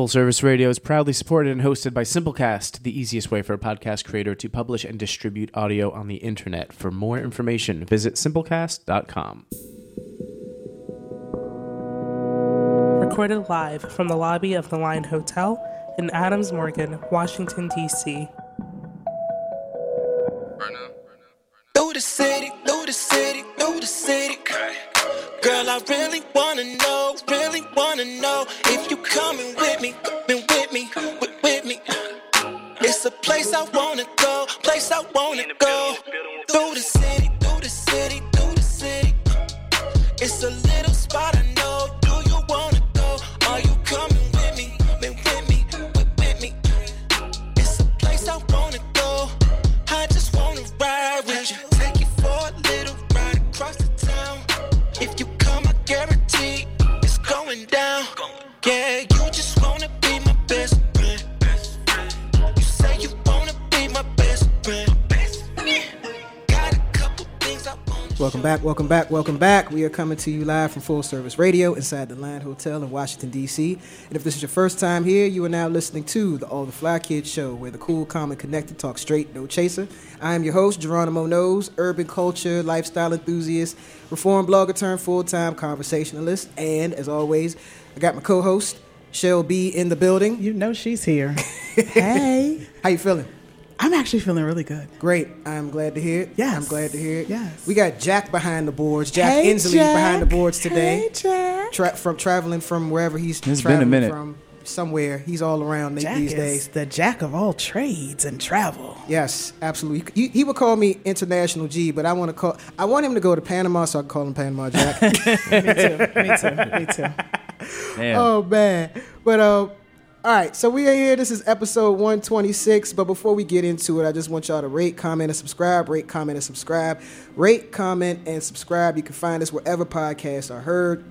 Full Service Radio is proudly supported and hosted by Simplecast, the easiest way for a podcast creator to publish and distribute audio on the internet. For more information, visit simplecast.com. Recorded live from the lobby of the Line Hotel in Adams Morgan, Washington, D.C. Through the city, through the city, through the city. Girl, I really wanna know, really wanna know if you coming with me, coming with me, with, with me. It's a place I wanna go, place I wanna go. Through the city, through the city, through the city. It's a Welcome back, welcome back, welcome back. We are coming to you live from Full Service Radio inside the Line Hotel in Washington, D.C. And if this is your first time here, you are now listening to the All the Fly Kids show, where the cool, calm, and connected talk straight, no chaser. I am your host, Geronimo Knows, urban culture, lifestyle enthusiast, reform blogger turned full time conversationalist. And as always, I got my co host, Chelle B, in the building. You know she's here. hey. How you feeling? I'm actually feeling really good. Great. I'm glad to hear it. Yes. I'm glad to hear it. Yes. We got Jack behind the boards. Jack Hey, Inslee behind the boards today. Hey, Jack. Tra- from traveling from wherever he's It's been a minute. from somewhere. He's all around Jack these is days. the jack of all trades and travel. Yes, absolutely. He, he would call me International G, but I want to call. I want him to go to Panama, so I can call him Panama Jack. Me too. Me too. Me too. Damn. oh man! But uh, all right. So we are here. This is episode one twenty six. But before we get into it, I just want y'all to rate, comment, and subscribe. Rate, comment, and subscribe. Rate, comment, and subscribe. You can find us wherever podcasts are heard,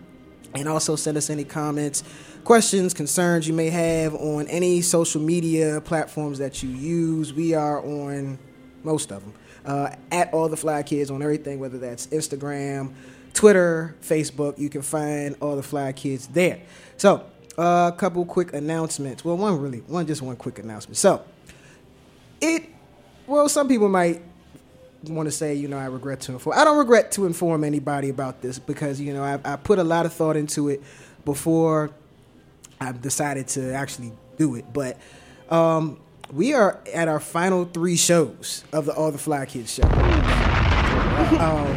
and also send us any comments, questions, concerns you may have on any social media platforms that you use. We are on most of them. Uh, at all the fly kids on everything, whether that's Instagram, Twitter, Facebook. You can find all the fly kids there. So, uh, a couple quick announcements. Well, one really, one just one quick announcement. So, it, well, some people might want to say, you know, I regret to inform. I don't regret to inform anybody about this because you know I, I put a lot of thought into it before I decided to actually do it. But um, we are at our final three shows of the All the Fly Kids show. Um,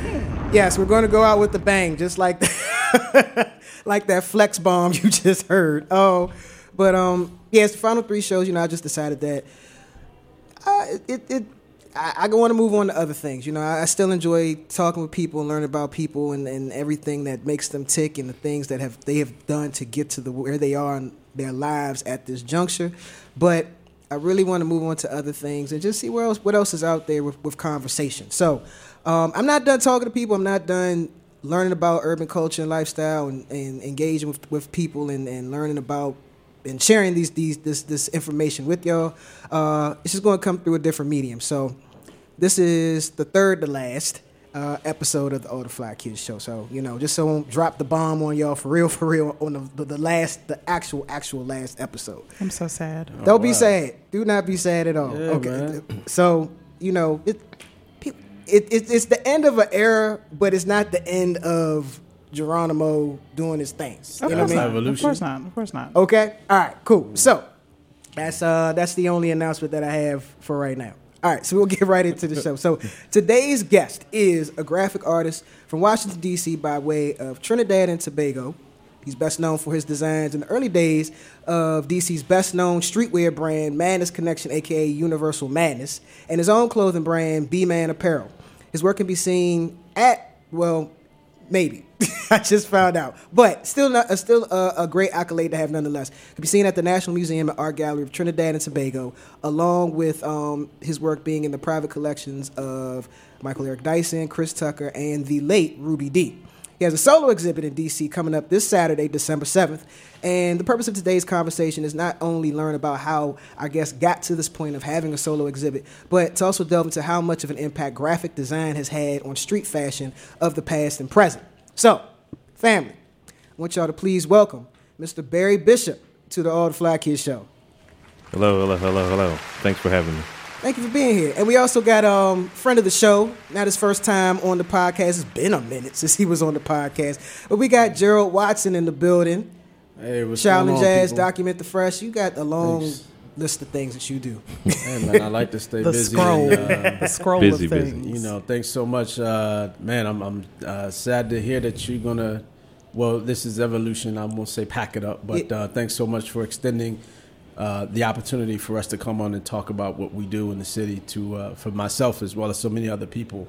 yes, we're going to go out with the bang, just like like that flex bomb you just heard. Oh, but um, it's the final three shows. You know, I just decided that uh, it, it I, I want to move on to other things. You know, I, I still enjoy talking with people and learning about people and, and everything that makes them tick and the things that have they have done to get to the where they are in their lives at this juncture. But I really want to move on to other things and just see what else what else is out there with, with conversation. So um, I'm not done talking to people. I'm not done learning about urban culture and lifestyle and, and engaging with, with people and, and learning about and sharing these these this this information with y'all. Uh, it's just going to come through a different medium. So this is the third to last uh, episode of the All the Fly Kids show. So you know, just so I won't drop the bomb on y'all for real, for real on the, the, the last, the actual, actual last episode. I'm so sad. Don't be sad. Do not be sad at all. Yeah, okay. man. So you know it, pe- it, it. It's the end of an era, but it's not the end of Geronimo doing his things. Of You know course what I mean? not. Of course not. Of course not. Okay. All right. Cool. So that's uh that's the only announcement that I have for right now. All right, so we'll get right into the show. So today's guest is a graphic artist from Washington D.C. by way of Trinidad and Tobago. He's best known for his designs in the early days of DC's best known streetwear brand, Madness Connection, aka Universal Madness, and his own clothing brand, B Man Apparel. His work can be seen at, well, maybe. I just found out. But still not, uh, still a, a great accolade to have nonetheless. Can be seen at the National Museum and Art Gallery of Trinidad and Tobago, along with um, his work being in the private collections of Michael Eric Dyson, Chris Tucker, and the late Ruby Dee. He has a solo exhibit in DC coming up this Saturday, December 7th. And the purpose of today's conversation is not only learn about how our guest got to this point of having a solo exhibit, but to also delve into how much of an impact graphic design has had on street fashion of the past and present. So, family, I want y'all to please welcome Mr. Barry Bishop to the All the Fly Kids show. Hello, hello, hello, hello. Thanks for having me. Thank you for being here. And we also got um friend of the show, not his first time on the podcast. It's been a minute since he was on the podcast. But we got Gerald Watson in the building. Hey, what's Shout going and on, Jazz, people? Document the Fresh. You got a long Thanks. list of things that you do. Hey, man, I like to stay The busy. scroll, And, uh, the scroll Busy, of busy. things. you know, thanks so much, uh, man. I'm, I'm uh, sad to hear that you're gonna. Well, this is evolution. I won't say pack it up, but Yeah. uh, thanks so much for extending uh, the opportunity for us to come on and talk about what we do in the city to uh, for myself as well as so many other people.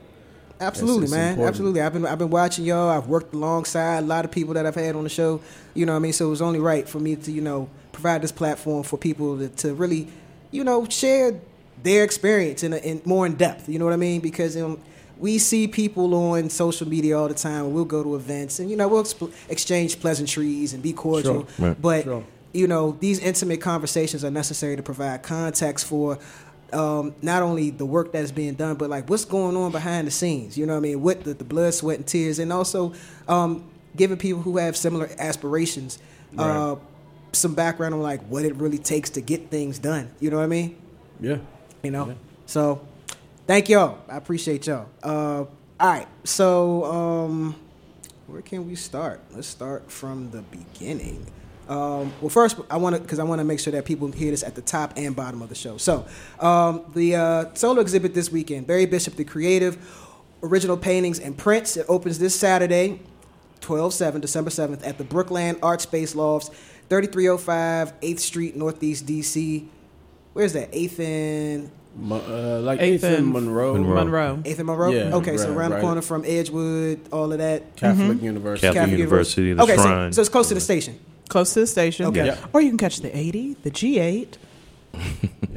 Absolutely, it's man. important. Absolutely. I've been I've been watching y'all. I've worked alongside a lot of people that I've had on the show. You know what I mean? So it was only right for me to, you know, provide this platform for people to, to really, you know, share their experience in, a, in more in depth. You know what I mean? Because um, we see people on social media all the time. We'll go to events and you know we'll exp- exchange pleasantries and be cordial. Sure. But Sure. You know these intimate conversations are necessary to provide context for um, not only the work that's being done, but like what's going on behind the scenes. You know what I mean? With the, the blood, sweat, and tears, and also um, giving people who have similar aspirations uh, Right. some background on like what it really takes to get things done. You know what I mean? Yeah. You know. So, thank y'all. I appreciate y'all. Uh, all right. So, um, where can we start? Let's start from the beginning. Um, well, first, I want to because I want to make sure that people hear this at the top and bottom of the show. So, um, the uh, solo exhibit this weekend, Barry Bishop, the creative, original paintings and prints. It opens this Saturday, 12-7, December 7th, at the Brookland Art Space Lofts, 3305 8th Street, Northeast DC. Where's that? 8th and Mo- uh, like Eighth Ethan Monroe, Monroe. Monroe. 8th and Monroe. Yeah, okay, so right, around the corner from Edgewood, all of that. Catholic University. Catholic Catholic University, the okay, so- Shrine. So, it's close to the station. Close to the station. Okay. Yeah. Or you can catch the 80, the G8. Yeah,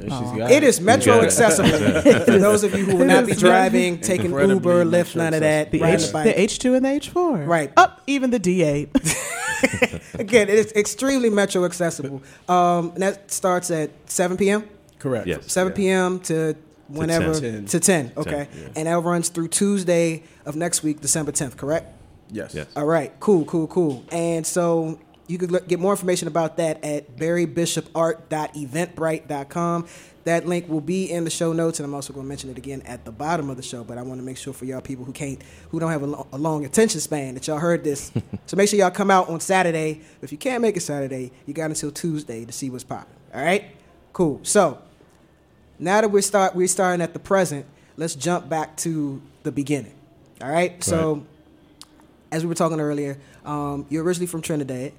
she's got It is metro it. accessible. For those of you who will not be driving, taking Uber, Lyft, none of that. The, riding H, a the. H2 and the H4. Right. Up, even the D8. Again, it's extremely metro accessible. Um, and that starts at 7 p.m. Correct. Yes. 7 Yeah. p.m. to whenever 10. to 10. Okay, yeah. and that runs through Tuesday of next week, December 10th. Correct. Yes. Yes. All right, cool, cool, cool. And so you could get more information about that at barrybishopart.eventbrite.com. That link will be in the show notes, and I'm also going to mention it again at the bottom of the show. But I want to make sure for y'all people who can't, who don't have a, a long attention span, that y'all heard this. so make sure y'all come out on Saturday. If you can't make it Saturday, you got until Tuesday to see what's popping. All right, cool. So now that we're start we're starting at the present, let's jump back to the beginning. All right. So Right. as we were talking earlier, um, you're originally from Trinidad,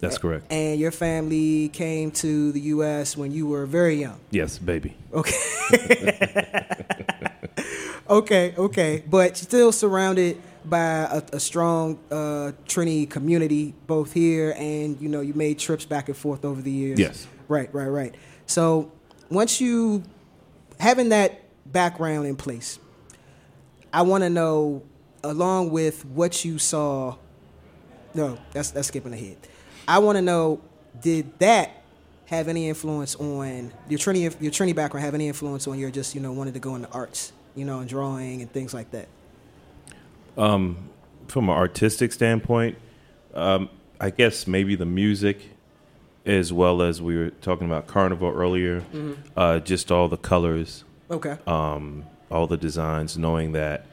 That's correct. and your family came to the U.S. when you were very young. Yes, baby. Okay, okay, okay. but still surrounded by a, a strong uh, Trini community, both here and you know you made trips back and forth over the years. Yes. Right, right, right. So once you having that background in place, I want to know, along with what you saw. No, that's that's skipping ahead. I want to know, did that have any influence on your Trini your Trini background? Have any influence on your just you know wanted to go into arts, you know, and drawing and things like that? From an artistic standpoint, um, I guess maybe the music, as well as we were talking about carnival earlier, uh, just all the colors, Okay. um, all the designs, knowing that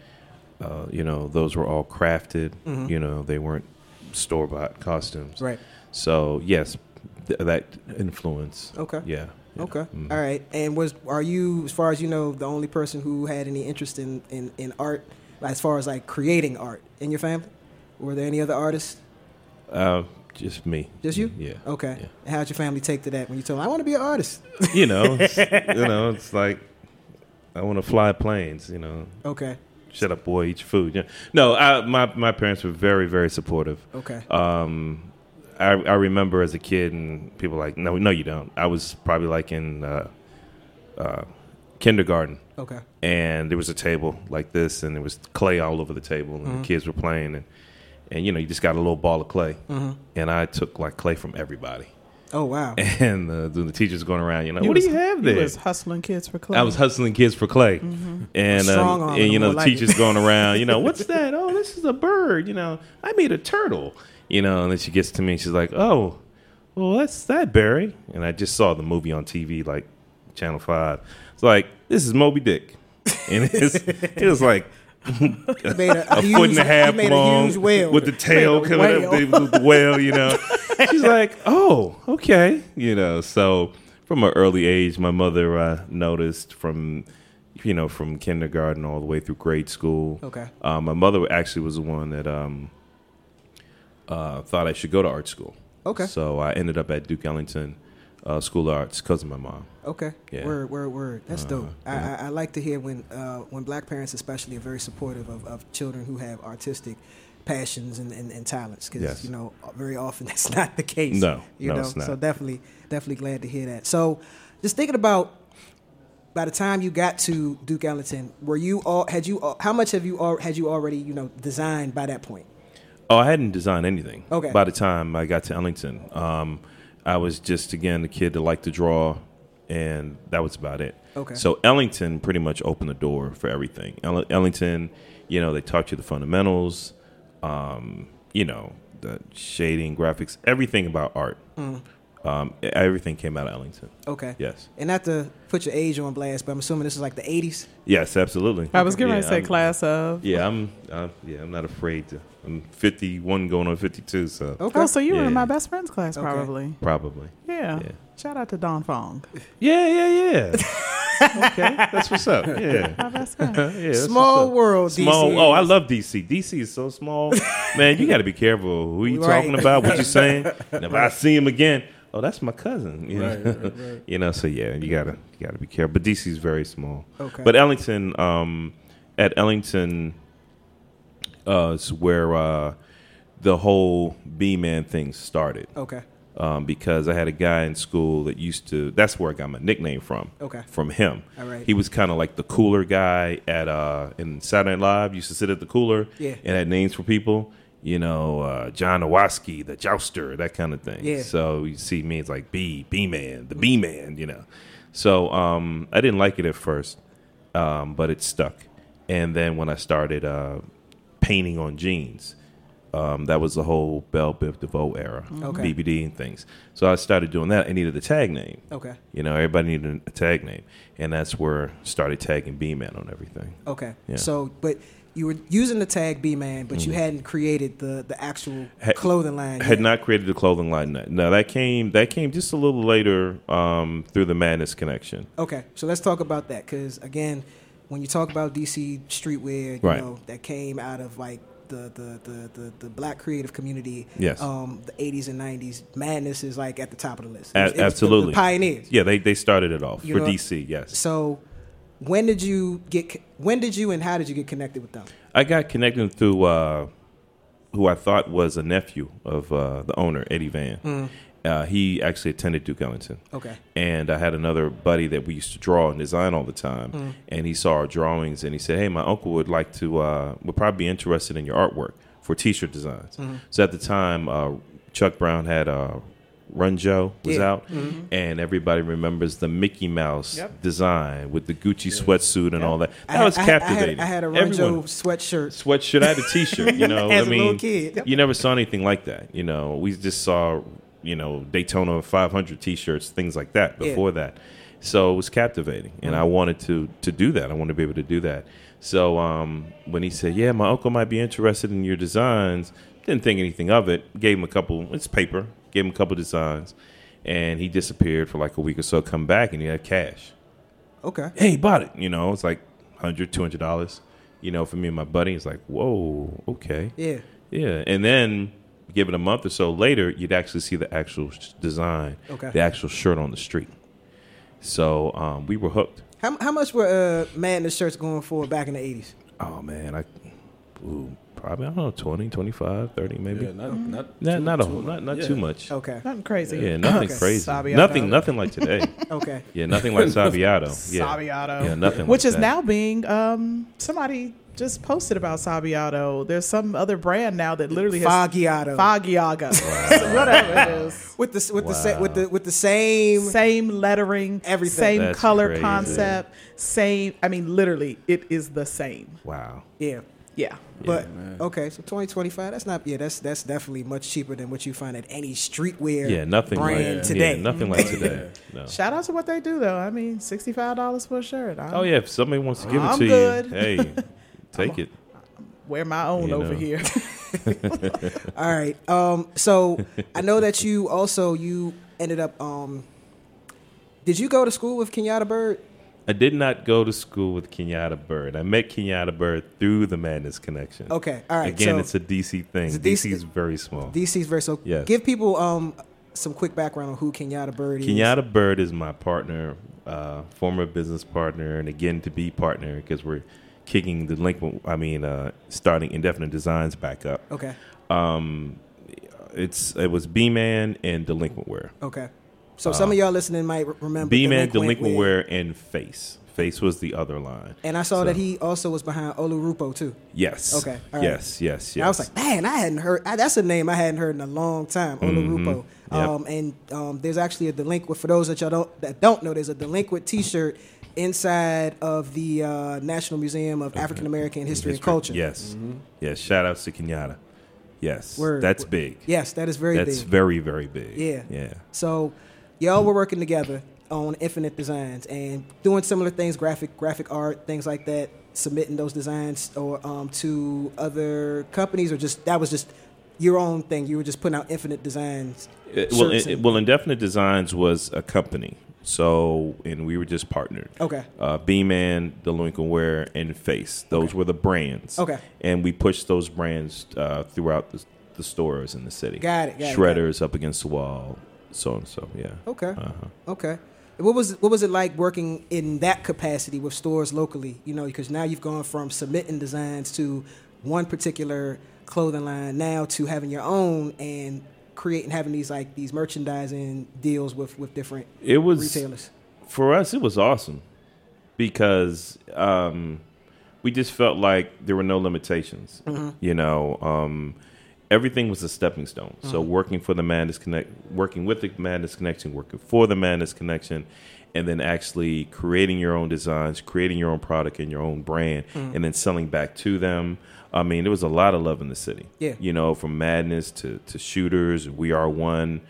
uh, you know those were all crafted. You know they weren't store bought costumes. Right. So yes, th- that influence. Okay. Yeah. yeah. Okay. Mhm. All right. And was are you, as far as you know, the only person who had any interest in, in, in art, as far as like creating art in your family? Were there any other artists? Uh, just me. Just you? Yeah. Okay. Yeah. How'd your family take to that when you told them, I want to be an artist? You know, it's, you know, it's like I want to fly planes. You know, Okay. shut up, boy, eat your food. Yeah. No, I, my my parents were very very supportive. Okay. Um, I I remember as a kid, and people were like, no, no, you don't. I was probably like in uh, uh, kindergarten, Okay. and there was a table like this, and there was clay all over the table, and Mm-hmm. the kids were playing, and and you know, you just got a little ball of clay, Mm-hmm. and I took like clay from everybody. Oh wow. and the, the teacher's going around. You know, what was- do you have He there? was hustling kids for clay. I was hustling kids for clay, and Strong um, arm and you know the like teacher's going around. You know, what's that? Oh, this is a bird. You know, I made a turtle. You know, and then she gets to me. and She's like, oh, well, that's that Barry. And I just saw the movie on TV, like Channel Five. It's like this is Moby Dick, and it's, it was like made a, a huge, foot and a half long a whale with the tail a coming up with the whale, you know. She's like, oh, okay, you know. So from an early age, my mother uh, noticed from, you know, from kindergarten all the way through grade school. Okay. Um, my mother actually was the one that um, uh, thought I should go to art school. Okay. So I ended up at Duke Ellington uh, School of Arts because of my mom. Okay. Yeah. Word, word, word. That's Uh, dope. I, yeah. I, I like to hear when uh, when black parents, especially, are very supportive of, of children who have artistic passions and, and, and talents. Because Yes. you know, very often that's not the case. No, you no, know. it's not. So definitely, definitely glad to hear that. So, just thinking about. By the time you got to Duke Ellington, were you all had you all, how much have you all had you already you know designed by that point? Oh, I hadn't designed anything. Okay. By the time I got to Ellington, um, I was just again the kid that liked to draw, and that was about it. Okay. So Ellington pretty much opened the door for everything. Ell- Ellington, you know, they taught you the fundamentals, um, you know, the shading, graphics, everything about art. Mm. Um, everything came out of Ellington. Okay. Yes. And not to put your age on blast, but I'm assuming this is like the 80s. Yes, absolutely. I was getting ready to say I'm- class of. Yeah, I'm. Uh, yeah, I'm not afraid to. I'm 51 going on 52, so Okay. Oh, so you were in my best friend's class, Okay. probably. probably. Yeah. Yeah. Shout out to Don Fong. Yeah, yeah, yeah. okay, that's what's up. Yeah, My best friend. yeah. that's Small up. world, Small. DC. Oh, I love DC. DC is so small, man. You got to be careful who you Right. talking about, what you saying. And if I see him again, oh, that's my cousin. You know, Right, right, right. you know. So yeah, you gotta you gotta be careful. But DC is very small. Okay. But Ellington, um, at Ellington, uh, is where uh, the whole B man thing started Okay. um, because I had a guy in school that used to. That's where I got my nickname from. Okay. From him. All right. He was kind of like the cooler guy at uh, in Saturday Night Live. Used to sit at the cooler. Yeah. And had names for people. You know, uh, John Owaski, the jouster, that kind of thing. Yeah. So you see me, it's like B, B man, the B man. You know. So um, I didn't like it at first, um, but it stuck. And then when I started uh, painting on jeans, um, that was the whole Belle Biv DeVoe era, Okay. BBD and things. So I started doing that. I needed a tag name. Okay. You know, everybody needed a tag name, and that's where I started tagging B Man on everything. Okay. Yeah. So, but you were using the tag B Man, but you hadn't created the the actual Had- clothing line. Had yet. not created the clothing line. No, No, that came that came just a little later um, through the Madness connection. Okay. So let's talk about that because again, when you talk about DC streetwear, you Right. know that came out of like. The, the, the, the, the black creative community, Yes. um, the 80s and 90s, Madness is like at the top of the list. A- It was- it the- absolutely. the pioneers. Yeah, they they started it off You for know- DC. Yes. So, when did you get? When did you and how did you get connected with them? I got connected through uh, who I thought was a nephew of uh, the owner, Eddie Van. Uh, he actually attended Duke Ellington. Okay. And I had another buddy that we used to draw and design all the time. And he saw our drawings and he said, Hey, my uncle would like to, uh, would probably be interested in your artwork for t shirt designs. So at the time, uh, Chuck Brown had uh, Run Joe was Yeah. out, and everybody remembers the Mickey Mouse Yep. design with the Gucci sweatsuit and all that. That I, was captivating. I had, I had a Run Joe sweatshirt. sweatshirt. I had a T-shirt. You know, I mean. Yep. you never saw anything like that. You know, we just saw, you know, Daytona 500 T-shirts, things like that. Yeah. Before that, so it was captivating, and I wanted to to do that. I wanted to be able to do that. So um, when he said, "Yeah, my uncle might be interested in your designs," didn't think anything of it. Gave him a couple. It's paper. Gave him a couple designs, and he disappeared for like a week or so. Come back, and he had cash Okay. hey, he bought it. You know, it's like 100 $200. You know, for me and my buddy, it's like, whoa, okay. Yeah. Yeah. And then give it a month or so later, you'd actually see the actual sh- design, Okay. the actual shirt on the street. So um, we were hooked. How, how much were uh, Madness shirts going for back in the 80s? Oh, man. I, ooh, probably, I don't know, 20, 25, 30 maybe. Yeah, not not Not, too- not, a, too whole- much. not, not Yeah. too much. Okay. Nothing crazy. Yeah, nothing Okay. crazy. Sabiato. Nothing, nothing like today. Okay. Yeah, nothing like Sabiato. Yeah. Sabiato. Yeah, nothing Which like is that. now being um somebody just posted about Sabiato. There's some other brand now that literally has Foggiato. Foggiato, whatever it is. with the with the sa- with the with the same Same lettering, Everything. same That's color crazy. concept, same. I mean, literally, it is the same. Wow. yeah. Yeah. But okay, so twenty twenty five. That's not. Yeah, that's that's definitely much cheaper than what you find at any streetwear. Yeah, nothing brand like today. Yeah, nothing like today. No. Shout out to what they do, though. I mean, sixty-five dollars for a shirt. I Oh yeah, if somebody wants to give it I'm to good. you, hey, take it. wear my own You over know. here. All right. Um. So I know that you also you ended up. Um. Did you go to school with Kenyatta Bird? I did not go to school with Kenyatta Bird. I met Kenyatta Bird through the Madness Connection. Okay. All right. Again, so it's a DC thing. A DC DC is very small. DC's very so. Yes. Give people um some quick background on who Kenyatta Bird is. Kenyatta Bird is my partner, uh, former business partner, and again to be partner because we're kicking delinquent. I mean, uh, starting indefinite designs back up. Okay. Um, it's it was B Man and Delinquent Wear. Okay. So some of y'all listening might remember B Man, Delinquent Delinquent Wear. Wear, and Face. Face was the other line. And I saw So- that he also was behind Olurupo too. Yes. Okay, all right. Yes. Yes. Yes. I was like, man, I hadn't heard. I, that's a name I hadn't heard in a long time. Olurupo. Mm-hmm. Yep. Um, and um, there's actually a delinquent. For those that y'all don't that don't know, there's a delinquent T-shirt inside of the uh, National Museum of African American History, and Culture. Yes. Yes. Shout out to Kenyatta. Yes. Word. That's big. Yes, that is very That's big. very very big. Yeah. Yeah. So y'all were working together on Infinite Designs and doing similar things, graphic graphic art, things like that, submitting those designs or um, to other companies, or just that was just your own thing. You were just putting out Infinite Designs. It- well, it, and- well, Indefinite Designs was a company, so and we were just partnered. Okay. Uh, B Man, the Delinquent Wear, and Face. Those were the brands. Okay. And we pushed those brands uh, throughout the, the stores in the city. Got it, got it, got it. Shredders up against the wall, so and so. Yeah. Okay. Uh-huh. Okay. What was what was it like working in that capacity with stores locally? You know, because now you've gone from submitting designs to one particular clothing line now to having your own and creating having these like these merchandising deals with with different It was retailers. for us. It was awesome because um, we just felt like there were no limitations. Mm-hmm. You know, um, everything was a stepping stone. So Mm-hmm. working for the Madness Connect, working with the Madness Connection, working for the Madness Connection, and then actually creating your own designs, creating your own product and your own brand, Mm-hmm. and then selling back to them. I mean, there was a lot of love in the city. Yeah. You know, from Madness to, to Shooters, We Are One,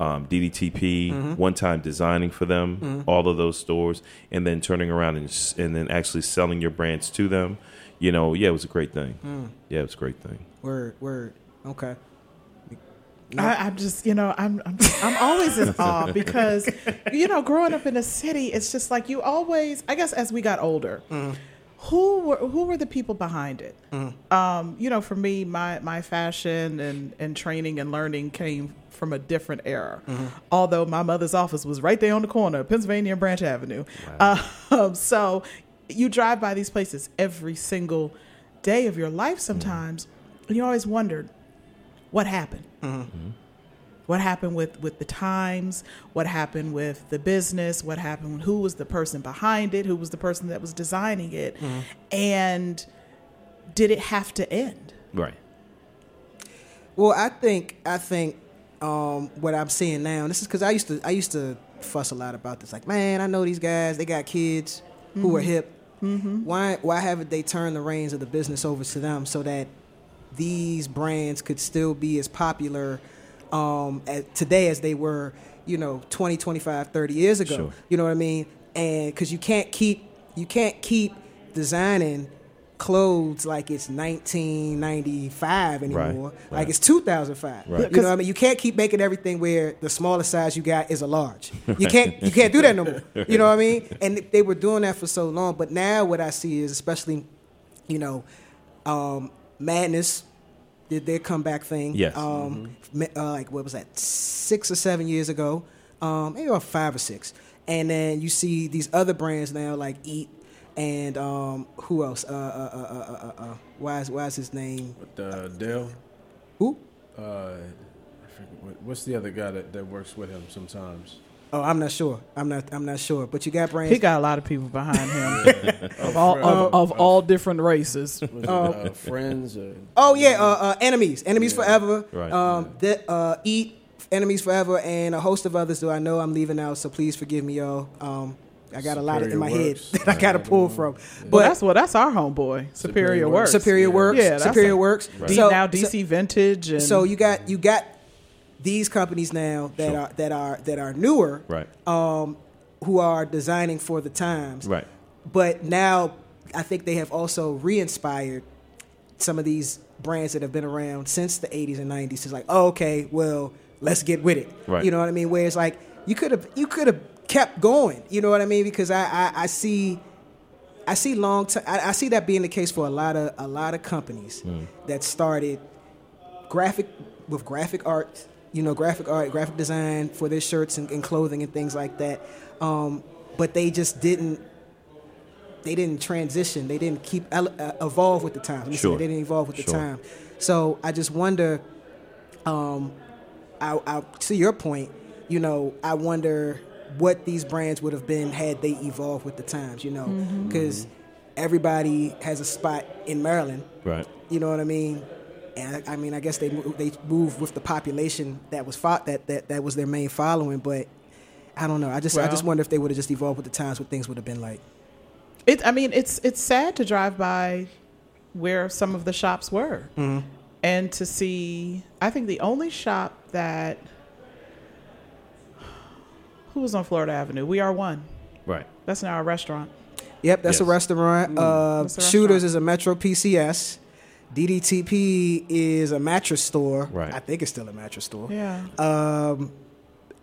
um, DDTP, Mm-hmm. one time designing for them, all of those stores, and then turning around and, and then actually selling your brands to them. You know, yeah, it was a great thing. Mm. Yeah, it was a great thing. Word, word. Okay. I, I'm just, you know, I'm, I'm, I'm always in awe because, you know, growing up in a city, it's just like you always. I guess as we got older, who were who were the people behind it? Um, you know, for me, my my fashion and and training and learning came from a different era. Although my mother's office was right there on the corner, Pennsylvania and Branch Avenue. Um, so you drive by these places every single day of your life sometimes, and you always wondered what happened mm-hmm. what happened with with the times what happened with the business what happened who was the person behind it who was the person that was designing it mm-hmm. and did it have to end Right. Well, I think I think um, what I'm seeing now. This is because I used to I used to fuss a lot about this. Like, man, I know these guys. They got kids who are mm-hmm. hip. Why why haven't they turned the reins of the business over to them so that these brands could still be as popular um, as, today as they were, you know, 20, 25, 30 years ago. Sure. You know what I mean? And because you can't keep you can't keep designing clothes like it's 1995 anymore. Right, Like it's 2005. Right. You know what I mean? You can't keep making everything where the smallest size you got is a large. You can't you can't do that no more. You know what I mean? And they were doing that for so long, but now what I see is especially you know um, Madness did their comeback thing. Yes. Um, ma- uh, like what was that? Six or seven years ago, um, maybe about five or six. And then you see these other brands now, like Eat and um, who else? Uh, uh, uh, uh, uh, uh, uh, why is why is his name? But uh, Dale, Who? uh, I forget, what's the other guy that, that works with him sometimes? Oh, I'm not sure. I'm not. I'm not sure. But you got brains. He got a lot of people behind him of all of, of all different races. Was it, uh, friends. Or, Oh yeah, uh, uh, enemies, enemies forever. Right. Um, that uh, eat enemies forever, and a host of others. Do I know I'm leaving out? So please forgive me, y'all. Um, I got a lot in my Works. head that I got to pull from. But But that's what that's our homeboy, Superior, Superior Works. Works. Superior Yeah. Works, Yeah, Superior a- Works. D- So- now so- DC Vintage and So you got you got these companies now that Sure. are that are that are newer, Right. um, who are designing for the times. Right. But now I think they have also re-inspired some of these brands that have been around since the 80s and 90s. It's like, oh, okay, well, let's get with it. Right. You know what I mean? Where it's like you could have you could have kept going. You know what I mean? Because I I, I see. I see long term. I, see that being the case for a lot of a lot of companies that started graphic with graphic art, you know, graphic art, graphic design for their shirts and, and clothing and things like that. Um, but they just didn't. They didn't transition. They didn't keep uh, evolve with the times. Let me say Sure. They didn't evolve with the time. So I just wonder. Um, I, I, to your point, you know, I wonder what these brands would have been had they evolved with the times. You know, because everybody has a spot in Maryland. Right. You know what I mean? And I, I mean, I guess they they moved with the population that was fought that, that that was their main following. But I don't know. I just I just wonder if they would have just evolved with the times, what things would have been like. It, I mean, it's it's sad to drive by where some of the shops were, and to see. I think the only shop that who was on Florida Avenue. We are one. Right. That's now a restaurant. Yep, that's a Yes. restaurant. Uh, That's a Shooters is a Metro PCS. DDTP is a mattress store. Right. I think it's still a mattress store. Yeah. Um,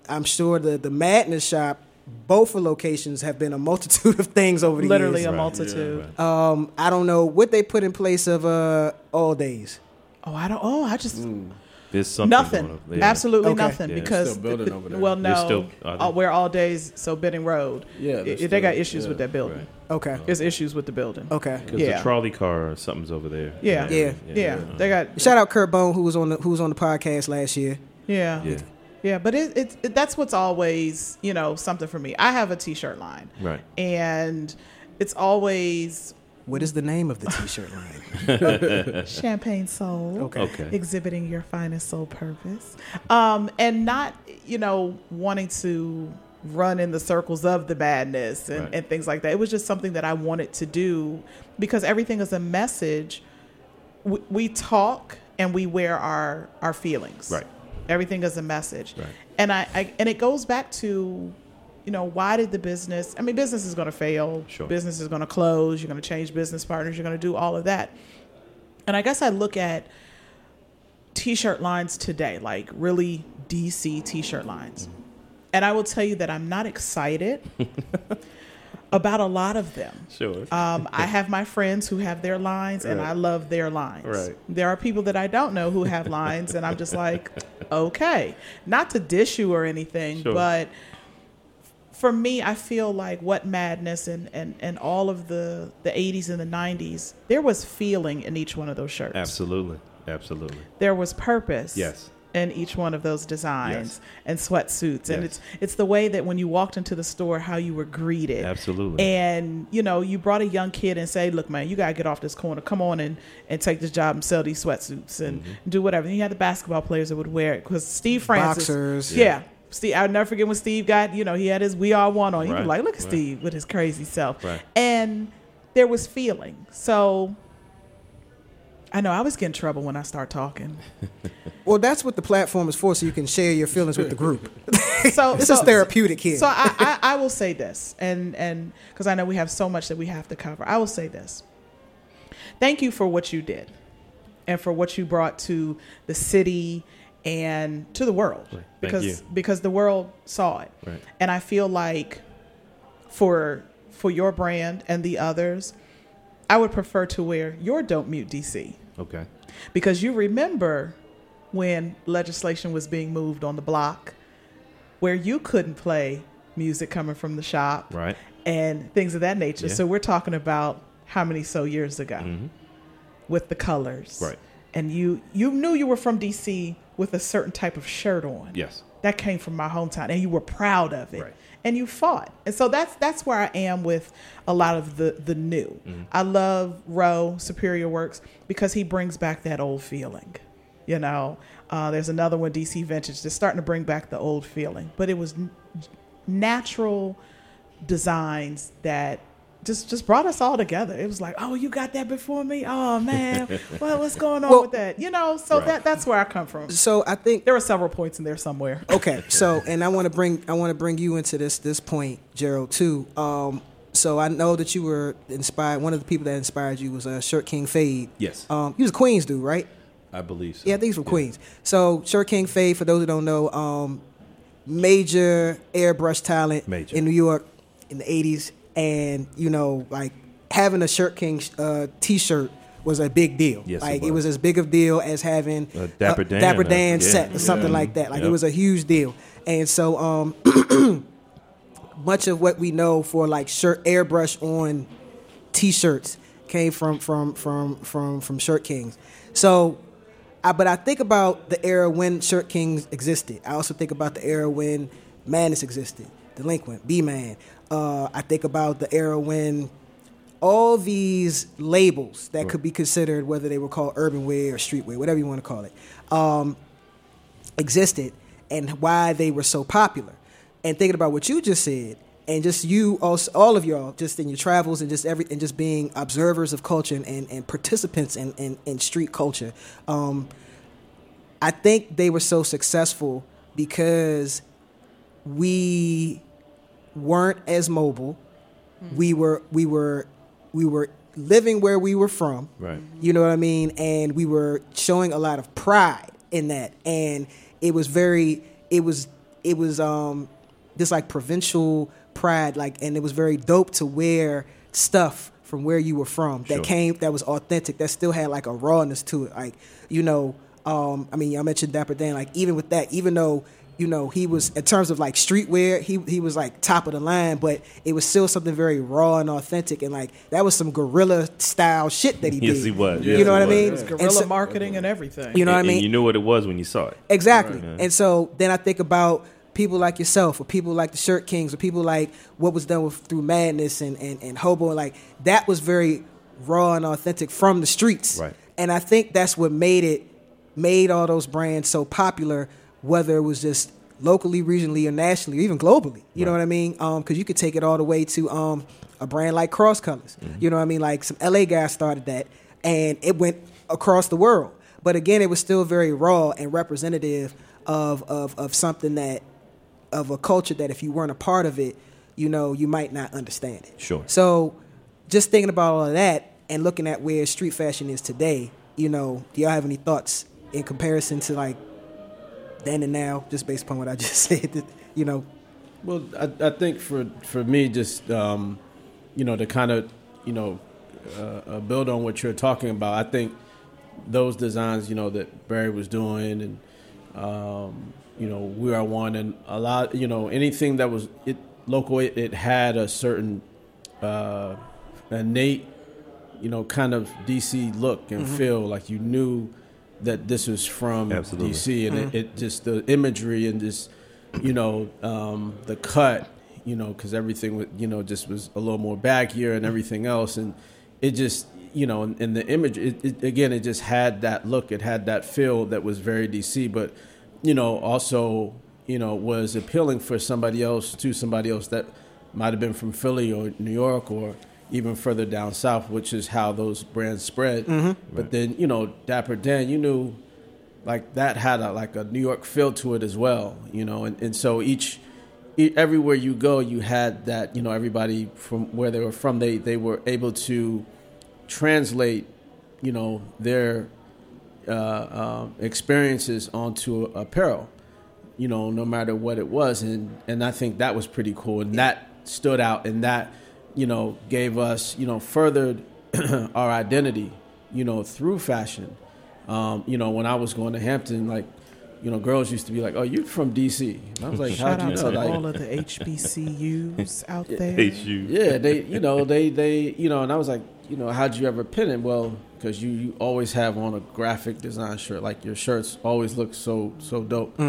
I'm sure the the Madness shop, both of locations have been a multitude of things over the Literally years. Literally a Right. multitude. Right. Um, I don't know what they put in place of uh all days. Oh, I don't. Oh, I just There's something nothing. going on. Yeah. Absolutely Okay. nothing Yeah. because Still building over there. well, They're no, still- are they? uh, we're all days. So Benning Road. Yeah, I- they're they got still- issues with that building. Right. Okay. There's issues with the building. Okay. Because Yeah. the trolley car or something's over there. Yeah. Yeah. Yeah, they got Shout out Kurt Bone who was on the who was on the podcast last year. yeah. Yeah. Yeah, but it, it, it that's what's always you know something for me. I have a T-shirt line, Right. and it's always What is the name of the t-shirt line? champagne soul. Okay. Okay. exhibiting your finest soul purpose, um, and not you know wanting to run in the circles of the madness and, Right. and things like that. It was just something that I wanted to do because everything is a message. We, we talk and we wear our our feelings. Right. Everything is a message, Right. and I, I and it goes back to. You know, why did the business? I mean, business is going to fail. Sure. Business is going to close. You're going to change business partners. You're going to do all of that. And I guess I look at t-shirt lines today, like really DC t-shirt lines. And I will tell you that I'm not excited about a lot of them. Sure. Um, I have my friends who have their lines, and Right. I love their lines. Right. There are people that I don't know who have lines, and I'm just like, okay, not to dish you or anything, Sure. but for me, I feel like what madness and, and, and all of the, the 80s and the 90s, there was feeling in each one of those shirts. Absolutely. Absolutely. There was purpose. Yes. In each one of those designs and sweatsuits, and it's it's the way that when you walked into the store, how you were greeted, Absolutely. and you know, you brought a young kid and say, "Look, man, you gotta get off this corner. Come on and and take this job and sell these sweatsuits and Mm-hmm. do whatever." And you had the basketball players that would wear it because Steve Francis, Boxers. yeah. Steve, I'll never forget when Steve got, you know, he had his "We All One" on. You were Right, like, "Look at right. Steve with his crazy self," Right. and there was feeling. So, I know I was getting trouble when I start talking. Well, that's what the platform is for, so you can share your feelings with the group. So This so, is therapeutic here. So I, I, I will say this, and and because I know we have so much that we have to cover, I will say this. Thank you for what you did, and for what you brought to the city and to the world, because because the world saw it, Right. and I feel like for for your brand and the others, I would prefer to wear your Don't Mute DC Okay. because you remember when legislation was being moved on the block where you couldn't play music coming from the shop Right. and things of that nature. Yeah. So we're talking about how many so years ago hmm with the colors Right. And you you knew you were from DC with a certain type of shirt on. Yes. That came from my hometown and you were proud of it. Right. And you fought. And so that's that's where I am with a lot of the the new. I love Roe Superior Works because he brings back that old feeling. You know, uh, there's another one, DC Vintage, that's starting to bring back the old feeling. But it was n- natural designs that just just brought us all together. It was like, oh, you got that before me? Oh man, well, what's going on Well- with that? You know, so Right. that that's where I come from. So I think There were several points in there somewhere. okay. So and I want to bring I want to bring you into this this point, Gerald, too. Um, so I know that you were inspired. One of the people that inspired you was uh, Shirt King Phade. Yes. Um, he was a Queens dude, right? I believe so. Yeah, these were he's from Queens. So Shirt King Phade, for those who don't know, um, major airbrush talent Major. in New York in the '80s, and you know, like having a Shirt King uh, T-shirt was a big deal. Yes, it like it was. was as big of a deal as having A Dapper Dan, Dapper uh, Dan yeah, set or something yeah. like that. Like it was a huge deal, and so um, much of what we know for like shirt airbrush on t-shirts came from from from from from shirt kings so I, but i think about the era when shirt kings existed i also think about the era when madness existed delinquent b-man uh, i think about the era when all these labels that could be considered whether they were called urban wear or streetwear whatever you want to call it um, existed and why they were so popular. And thinking about what you just said, and just you, also, all of y'all, just in your travels and just every, and just being observers of culture and, and, and participants in, in, in street culture, um, I think they were so successful because we weren't as mobile. We were we were we were living where we were from. Right. You know what I mean? And we were showing a lot of pride in that. And it was very it was it was um just like provincial pride, like and it was very dope to wear stuff from where you were from that Sure. came that was authentic, that still had like a rawness to it. Like, you know, um, I mean, I mentioned Dapper Dan, like even with that, even though you know he was in terms of like streetwear, he he was like top of the line, but it was still something very raw and authentic, and like that was some guerrilla style shit that he Yes, did. he was. You know he what I mean? It was And Guerrilla so- marketing and everything. You know what I mean? And you knew what it was when you saw it. Exactly. Right. And so then I think about people like yourself or people like the Shirt Kings or people like what was done with through Madness and, and, and Hobo. Like that was very raw and authentic from the streets. Right. And I think that's what made it made all those brands so popular, whether it was just locally, regionally, or nationally, or even globally. You know what I mean? Because you could take it all the way to um, a brand like Cross Colors. Mm-hmm. You know what I mean? Like some LA guys started that, and it went across the world. But again, it was still very raw and representative of of of something that of a culture that if you weren't a part of it, you know, you might not understand it. Sure. So, just thinking about all of that and looking at where street fashion is today, you know, do y'all have any thoughts in comparison to like then and now, just based upon what I just said? You know, Well, I, I think for for me, just um, you know, to kind of you know uh, uh, build on what you're talking about, I think those designs, you know, that Barry was doing, and um, you know, we are one, and a lot, you know, anything that was it local, it, it had a certain uh, innate, you know, kind of DC look and feel, like you knew that this was from Absolutely. DC, and it, it just the imagery and just you know um, the cut, you know, because everything was, you know just was a little more baggier and everything else, and it just you know, and, and the image it, it, again, it just had that look, it had that feel that was very DC, but you know, also you know was appealing for somebody else to somebody else that might have been from Philly or New York or even further down south, which is how those brands spread. But then you know, Dapper Dan, you knew like that had a, like a New York feel to it as well, you know, and, and so each, e- everywhere you go, you had that, you know, everybody from where they were from, they, they were able to translate, you know, their uh, um, experiences onto apparel, you know, no matter what it was. And, and I think that was pretty cool. And that stood out and that, you know, gave us, you know, furthered our identity, you know, through fashion. Um, you know, when I was going to Hampton, like, you know, girls used to be like, "Oh, you're from DC?" And I was like, Shout "How'd out you know?" to Like, all of the HBCUs out there. Hate you. yeah, they, you know, they, they, you know, and I was like, you know, how'd you ever pin it? Well, because you, you always have on a graphic design shirt. Like your shirts always look so so dope.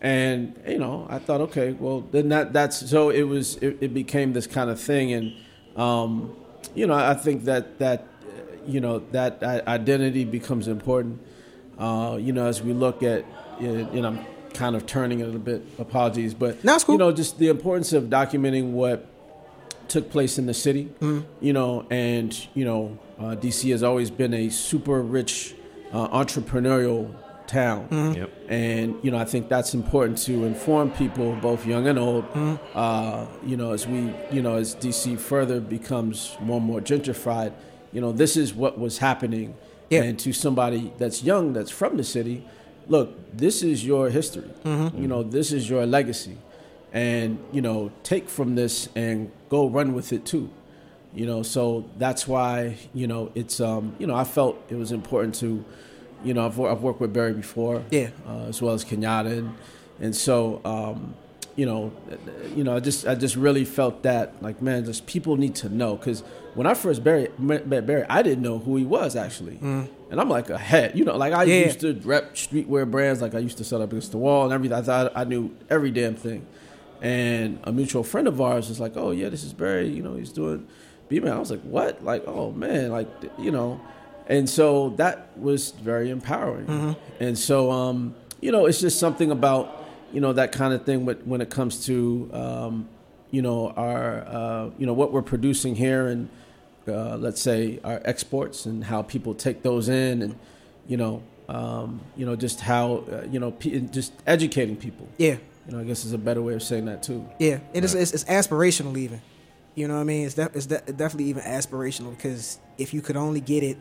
And you know, I thought, okay, well, then that that's so it was. It, it became this kind of thing, and um, you know, I think that that you know that identity becomes important. Uh, you know, as we look at, you know, I'm kind of turning it a little bit. Apologies, but No, cool. you know, just the importance of documenting what took place in the city. You know, and you know, uh, DC has always been a super rich uh, entrepreneurial town. Yep. And you know, I think that's important to inform people, both young and old. Uh, you know, as we, you know, as DC further becomes more and more gentrified, you know, this is what was happening. Yeah. And to somebody that's young, that's from the city, look, this is your history. You know, this is your legacy, and you know, take from this and go run with it too. You know, so that's why you know it's um you know I felt it was important to, you know I've, I've worked with Barry before, Yeah. uh, as well as Kenyatta, and, and so um you know you know I just I just really felt that like man just people need to know because when I first Barry, met Barry I didn't know who he was actually, and I'm like a head you know like I Yeah. used to rep streetwear brands like I used to set up against the wall and everything I thought I knew every damn thing. And a mutual friend of ours was like, "Oh yeah, this is Barry. You know, he's doing B man." I was like, "What?" Like, "Oh man!" Like, you know, and so that was very empowering. And so, um, you know, it's just something about you know that kind of thing. When when it comes to um, you know our uh, you know what we're producing here and uh, let's say our exports and how people take those in and you know um, you know just how uh, you know pe- just educating people. Yeah, You know, I guess is a better way of saying that too. yeah. It is. It's, it's aspirational, even. You know what I mean? It's, de- it's de- definitely even aspirational because if you could only get it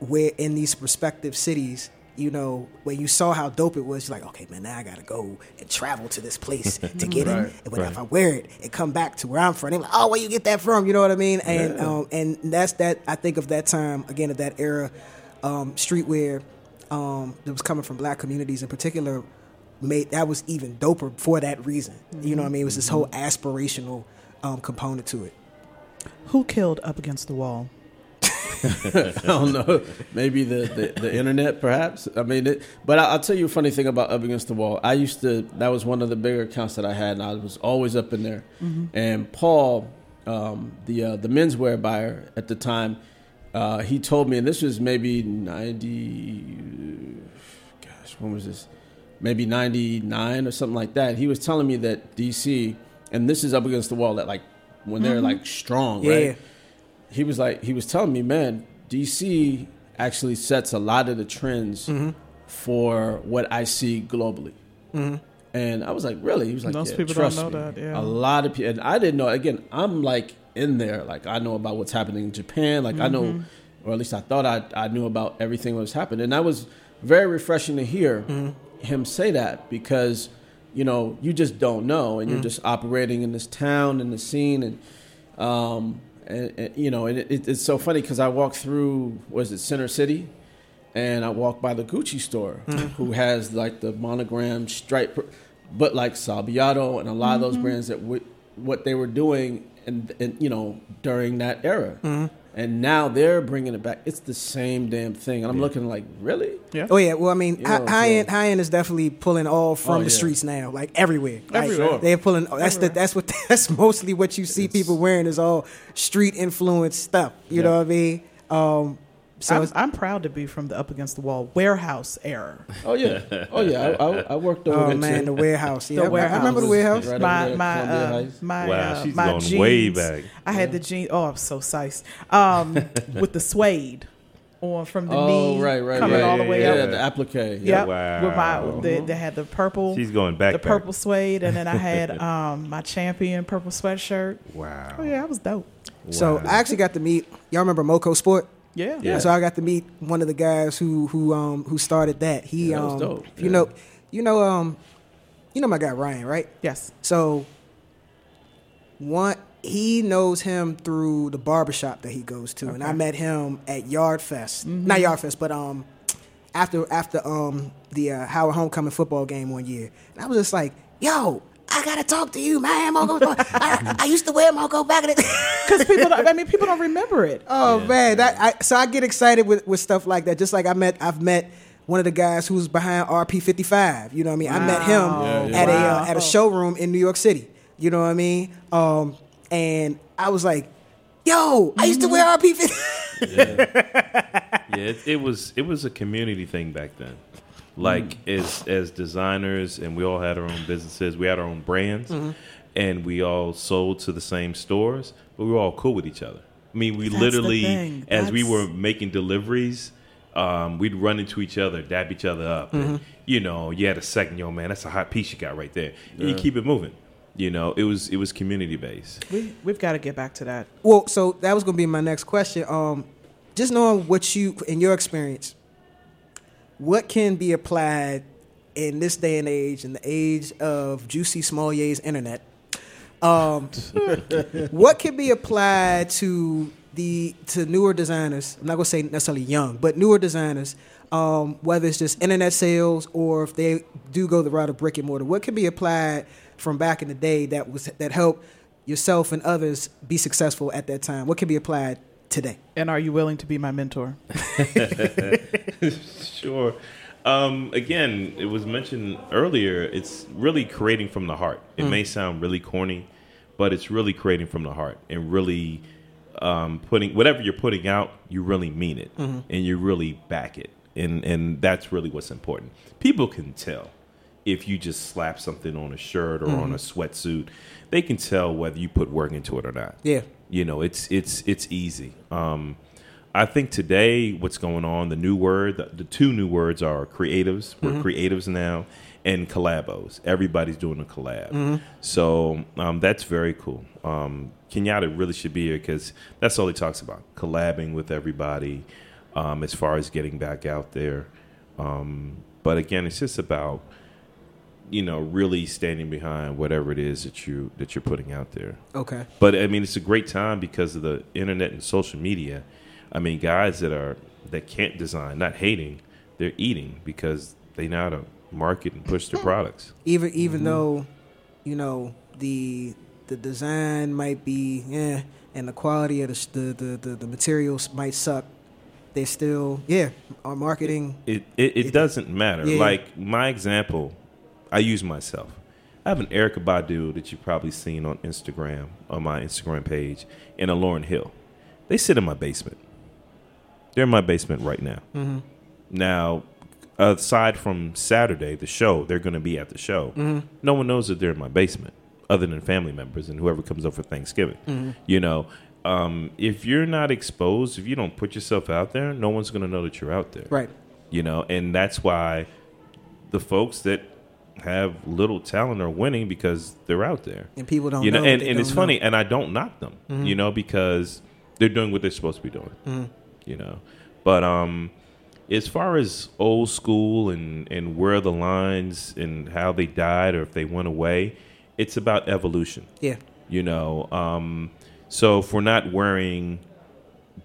where in these respective cities, you know, when you saw how dope it was, you're like, okay, man, now I gotta go and travel to this place to get Right, it. And when if I wear it and come back to where I'm from, they're like, oh, where you get that from? You know what I mean? And um, and that's that. I think of that time again of that era, um, streetwear um, that was coming from black communities in particular. Made that was even doper for that reason. You know what I mean? It was this whole aspirational um, component to it. Who killed Up Against the Wall? I don't know. Maybe the, the, the internet, perhaps. I mean, it, but I, I'll tell you a funny thing about Up Against the Wall. I used to. That was one of the bigger accounts that I had, and I was always up in there. And Paul, um, the uh, the menswear buyer at the time, uh, he told me, and this was maybe ninety. Gosh, when was this? Maybe ninety nine or something like that. He was telling me that DC, and this is Up Against the Wall, that like when they're like strong, Yeah. He was like he was telling me, man, DC actually sets a lot of the trends Mm-hmm. for what I see globally. And I was like, really? He was like, Most yeah, people don't trust know me. that, yeah. A lot of people, and I didn't know. Again, I'm like in there. Like I know about what's happening in Japan. Like I know, Mm-hmm. or at least I thought I I knew about everything that was happening. And that was very refreshing to hear Mm-hmm. him say that because you know you just don't know, Mm. and you're just operating in this town and the scene and. Um, and, and you know, and it, it's so funny because I walked through, was it Center City, and I walked by the Gucci store, mm-hmm. who has like the monogram stripe, but like Sabiato and a lot of those mm-hmm. brands that w- what they were doing, and, and you know during that era, mm-hmm. And now they're bringing it back. It's the same damn thing, and I'm looking like, really? Yeah. Oh yeah, well I mean, You know, high so- end high end is definitely pulling all from Oh, the yeah. streets now, like everywhere. Like, Everywhere. They're pulling. That's the that's what that's mostly what you see people wearing is all street influenced stuff. You Yeah. know what I mean? Um, so I'm, I'm proud to be from the Up Against the Wall warehouse era. Oh yeah, oh yeah. I, I, I worked over oh there man, too. the warehouse. Yeah, The I- warehouse. I remember the warehouse. Right my my uh, my Wow, uh, she's my going jeans. way back. I had the jeans. Oh, I'm so sized. Um, with the suede on from the Oh knee, right, right, coming right. all the way yeah, up. Yeah, the applique. Yep. Yeah. Wow. With my they, they had the purple. She's going back. the back. purple suede, and then I had um my champion purple sweatshirt. Wow. Oh yeah, I was dope. So I actually got to meet. Y'all remember Moco Sport? Yeah. Yeah. So I got to meet one of the guys who who um who started that. He Yeah, that was um dope. you Yeah. know you know um you know my guy Ryan right? Yes. So one he knows him through the barbershop that he goes to, and I met him at Yard Fest. Not Yard Fest, but um after after um the uh, Howard homecoming football game one year, and I was just like, yo. I gotta talk to you, man. Mogo, I, I used to wear Mogo back in the Because people, don't, I mean, people don't remember it. Oh man, that I, so I get excited with, with stuff like that. Just like I met, I've met one of the guys who's behind RP fifty five. You know what I mean? I met him at a uh, at a showroom in New York City. You know what I mean? Um, and I was like, "Yo, I used to wear RP 50 yeah, it, it was it was a community thing back then. Like as as designers, and we all had our own businesses. We had our own brands, and we all sold to the same stores. But we were all cool with each other. I mean, we That's literally, as we were making deliveries, um, we'd run into each other, dab each other up. And, you know, you had a second, yo, man, that's a hot piece you got right there. And you keep it moving. You know, it was it was community based. We, we've got to get back to that. Well, so that was going to be my next question. Um, just knowing what you, in your experience, what can be applied in this day and age, in the age of Jussie Smollett's internet, um, what can be applied to the to newer designers? I'm not going to say necessarily young, but newer designers. Um, whether it's just internet sales or if they do go the route of brick and mortar, what can be applied from back in the day that was that helped yourself and others be successful at that time? What can be applied today? And are you willing to be my mentor? Sure. Um, again, it was mentioned earlier. It's really creating from the heart. It may sound really corny, but it's really creating from the heart and really um, putting whatever you're putting out. You really mean it, and you really back it, and and that's really what's important. People can tell if you just slap something on a shirt or on a sweatsuit. They can tell whether you put work into it or not Yeah. You know it's it's it's easy. Um i think today what's going on the new word the, the two new words are creatives. We're creatives now and collabos. Everybody's doing a collab. So um, that's very cool. Um, kenyatta really should be here because that's all he talks about collabing with everybody um, as far as getting back out there. Um, but again it's just about you know really standing behind whatever it is that you that you're putting out there Okay. but I mean, it's a great time because of the internet and social media. I mean, guys that are that can't design, not hating, they're eating because they know how to market and push their products. Even even mm-hmm. though, you know, the the design might be yeah, and the quality of the the the, the, the materials might suck. They still yeah are marketing. It it, it doesn't matter. Yeah. Like my example, I use myself. I have an Erykah Badu that you've probably seen on Instagram on my Instagram page, and a Lauryn Hill. They sit in my basement. They're in my basement right now. Mm-hmm. Now, aside from Saturday, the show, they're going to be at the show. Mm-hmm. No one knows that they're in my basement, other than family members and whoever comes over for Thanksgiving. Mm-hmm. You know, um, if you're not exposed, if you don't put yourself out there, no one's going to know that you're out there. Right. You know, and that's why the folks that have little talent are winning because they're out there. And people don't you know, know and, and it's don't funny, know. and I don't knock them, you know, because they're doing what they're supposed to be doing. You know, but um, as far as old school and and where the lines and how they died or if they went away, it's about evolution. Yeah. You know, um, so if we're not wearing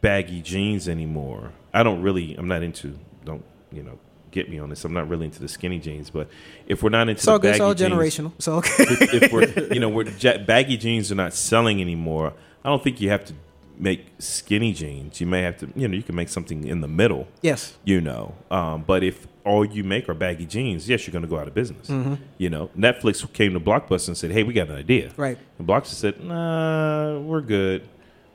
baggy jeans anymore, I don't really. I'm not into. Don't you know? Get me on this. I'm not really into the skinny jeans, but if we're not into It's all the good. It's all jeans, generational. So okay. if, if we're you know we're baggy jeans are not selling anymore, I don't think you have to make skinny jeans. You may have to you know you can make something in the middle. yes. You know, um, but if all you make are baggy jeans, yes, you're going to go out of business. Mm-hmm. You know, Netflix came to Blockbuster and said, "Hey, we got an idea." Right. And Blockbuster said, "Nah, we're good.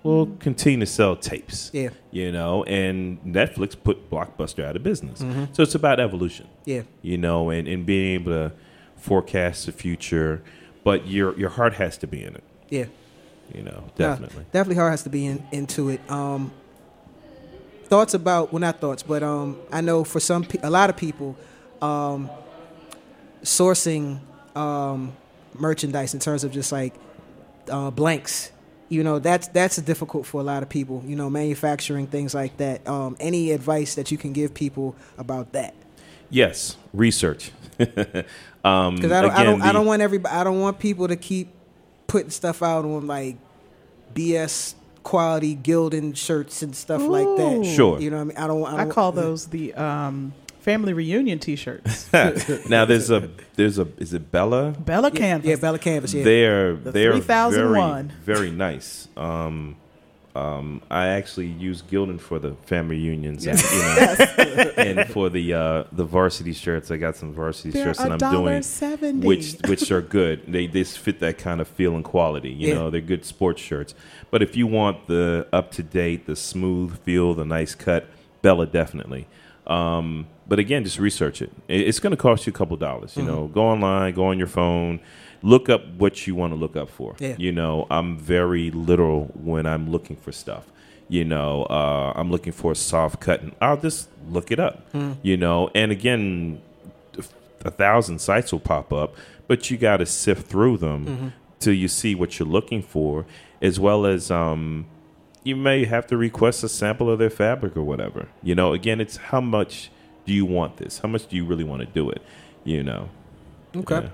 We'll continue to sell tapes." Yeah. You know, and Netflix put Blockbuster out of business. So it's about evolution Yeah. you know, and, and being able to forecast the future, but your your heart has to be in it, Yeah. you know, definitely. definitely heart has to be in, into it. Um, thoughts about well, not thoughts, but um, I know for some pe- a lot of people, um, sourcing um, merchandise in terms of just like uh, blanks. You know that's that's difficult for a lot of people. You know, manufacturing things like that. Um, any advice that you can give people about that? Yes, research. um, Because I don't, I don't, I don't want everybody. I don't want people to keep putting stuff out on like BS quality Gildan shirts and stuff like that. Sure. You know what I mean? I don't. I, I don't call those the um, family reunion T-shirts. now there's a there's a is it Bella? Bella Canvas. Yeah, Bella Canvas. Yeah. They're The they're 3001. very very nice. Um, um, I actually use Gildan for the family reunions, and, you know, and for the uh, the varsity shirts. I got some varsity They're shirts, and I'm doing $1.70. which which are good. They they fit that kind of feel and quality. You Yeah. know, they're good sports shirts. But if you want the up to date, the smooth feel, the nice cut, Bella definitely. Um, but again, just research it. It- It's going to cost you a couple dollars. You Mm-hmm. know, go online, go on your phone, look up what you want to look up for. Yeah. You know, I'm very literal when I'm looking for stuff. You know, uh, I'm looking for a soft cut, and I'll just look it up. Mm. You know, and again, a thousand sites will pop up, but you got to sift through them Mm-hmm. till you see what you're looking for, as well as um, you may have to request a sample of their fabric or whatever. You know, again, it's how much do you want this? How much do you really want to do it? You know. Okay. Yeah.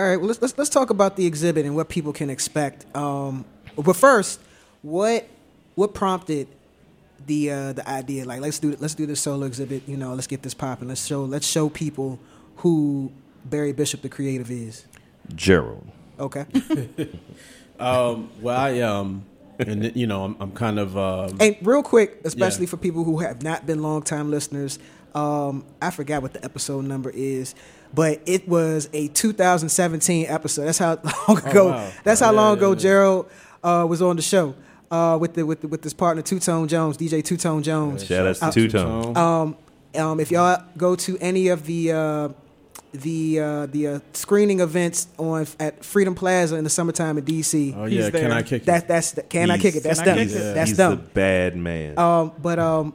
All right. Well, let's, let's let's talk about the exhibit and what people can expect. Um, but first, what what prompted the uh, the idea? Like, let's do let's do this solo exhibit. You know, let's get this popping. Let's show let's show people who Barry Bishop, the creative, is. Gerald. Okay. Um, well, I um, and you know, I'm, I'm kind of um, and real quick, especially Yeah. for people who have not been longtime listeners, um, I forgot what the episode number is. But it was a 2017 episode. That's how long ago. wow. That's how Yeah, long yeah, ago yeah. Gerald uh, was on the show uh, with the with the, with this partner Two Tone Jones, DJ Two Tone Jones. Shout out Uh, Two Tone. Um, um, if y'all go to any of the uh, the uh, the uh, screening events on at Freedom Plaza in the summertime in DC, oh He's yeah, there. can I kick it? that that's the, can I kick it? That's Can I them. That's He's them. the bad man. Um, but um,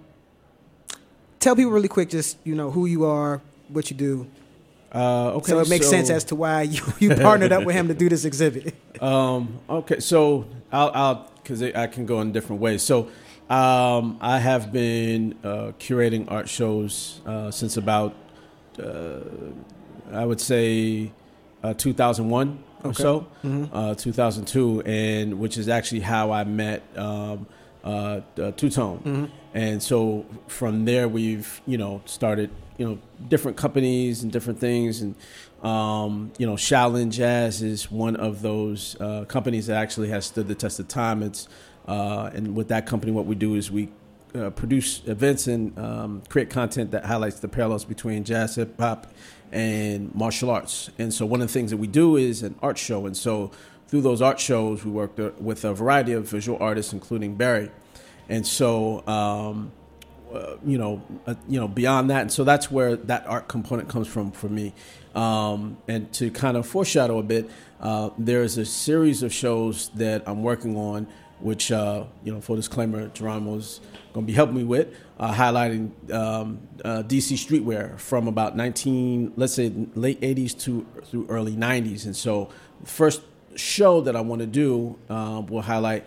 tell people really quick, just you know who you are, what you do, Uh, okay, so it makes sense as to why you, you partnered up with him to do this exhibit. Um, okay, so I'll, I'll, because I can go in different ways. So, um, I have been uh, curating art shows uh, since about, uh, I would say, uh, 2001 or so, Mm-hmm. uh, 2002, and which is actually how I met um, uh, uh, Two Tone. Mm-hmm. And so from there, we've you know started you know different companies and different things, and um, you know Shaolin Jazz is one of those uh, companies that actually has stood the test of time. It's uh, and with that company, what we do is we uh, produce events and um, create content that highlights the parallels between jazz, hip hop, and martial arts. And so one of the things that we do is an art show, and so through those art shows, we work the, with a variety of visual artists, including Barry. And so, um, uh, you know, uh, you know, beyond that, and so that's where that art component comes from for me. Um, and to kind of foreshadow a bit, uh, there's a series of shows that I'm working on, which, uh, you know, full disclaimer, Geronimo's going to be helping me with, uh, highlighting um, uh, DC streetwear from about 19, let's say late 80s to through early 90s. And so, the first show that I want to do uh, will highlight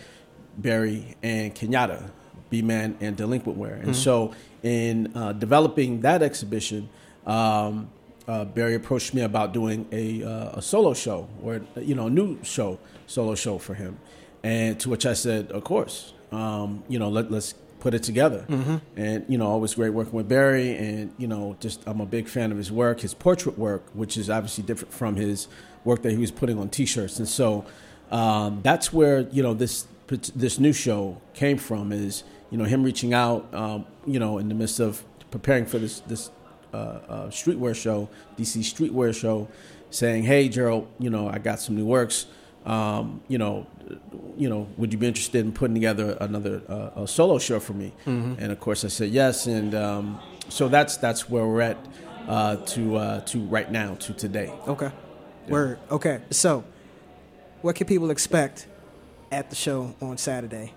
Barry and Kenyatta, B Man and Delinquent Wear. And so, in uh, developing that exhibition, um, uh, Barry approached me about doing a, uh, a solo show or you know a new show, solo show for him, and to which I said, of course, um, you know let, let's put it together. And you know, always great working with Barry, and you know, just I'm a big fan of his work, his portrait work, which is obviously different from his work that he was putting on T-shirts, and so um, that's where you know this this new show came from. Is you know him reaching out, um, you know, in the midst of preparing for this this uh, uh, streetwear show, DC streetwear show, saying, "Hey, Gerald, you know, I got some new works. Um, you know, you know, would you be interested in putting together another uh, a solo show for me?" And of course, I said yes, and um, so that's that's where we're at uh, to uh, to right now to today. Okay, word. Okay, so what can people expect at the show on Saturday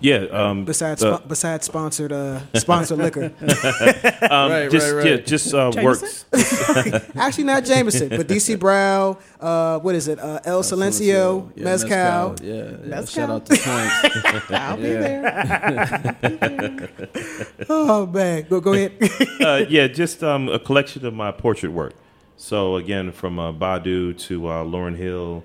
yeah. Um, besides uh, spo- besides sponsored uh, sponsored liquor? um, Right, just right, yeah, just uh, works. Actually, not Jameson, but DC Brau. Uh, what is it? Uh, El Silencio, Yeah, Mezcal. Yeah, yeah. Mezcal. Shout out to Point. I'll be there. Oh man, go go ahead. uh, yeah, just um, a collection of my portrait work. So again, from uh, Badu to uh, Lauryn Hill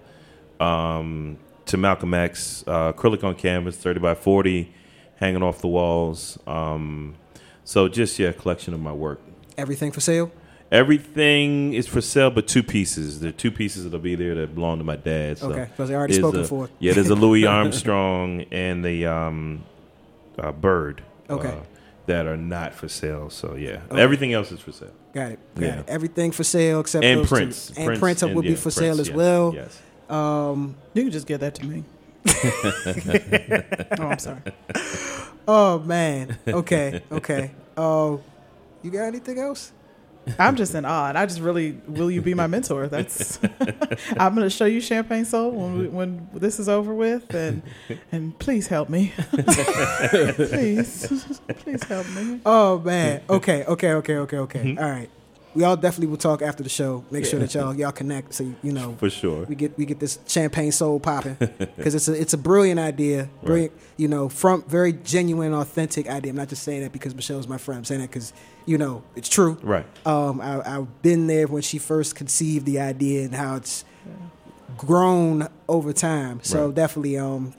um, to Malcolm X, uh, acrylic on canvas, thirty by forty, hanging off the walls. Um, so just yeah, a collection of my work. Everything for sale. Everything is for sale, but two pieces. There are two pieces that'll be there that belong to my dad. So Okay, 'cause they already spoken a- for. Yeah, there's a Louis Armstrong and the um, uh, bird. Okay. uh, that are not for sale. So yeah, everything else is for sale. Got it. Got Yeah. it. Everything for sale except And two. And Prince, and- will be for Prince, sale as yes, well. Yes. Um, You can just give that to me. oh, I'm sorry. oh man. Okay. Okay. Oh, you got anything else? I'm just in awe. And I just really, will you be my mentor? That's. I'm going to show you Champagne Soul when we, when this is over with, and and please help me. please, please help me. Oh man. Okay. Okay. Okay. Okay. Okay. Mm-hmm. All right. We all definitely will talk after the show. Make sure that y'all y'all connect so you, you know For sure. we get we get this champagne soul popping because it's a it's a brilliant idea, brilliant you know from very genuine, authentic idea. I'm not just saying that because Michelle's my friend. I'm saying that because you know it's true. Right. Um, I, I've been there when she first conceived the idea and how it's grown over time. So Right. definitely, um,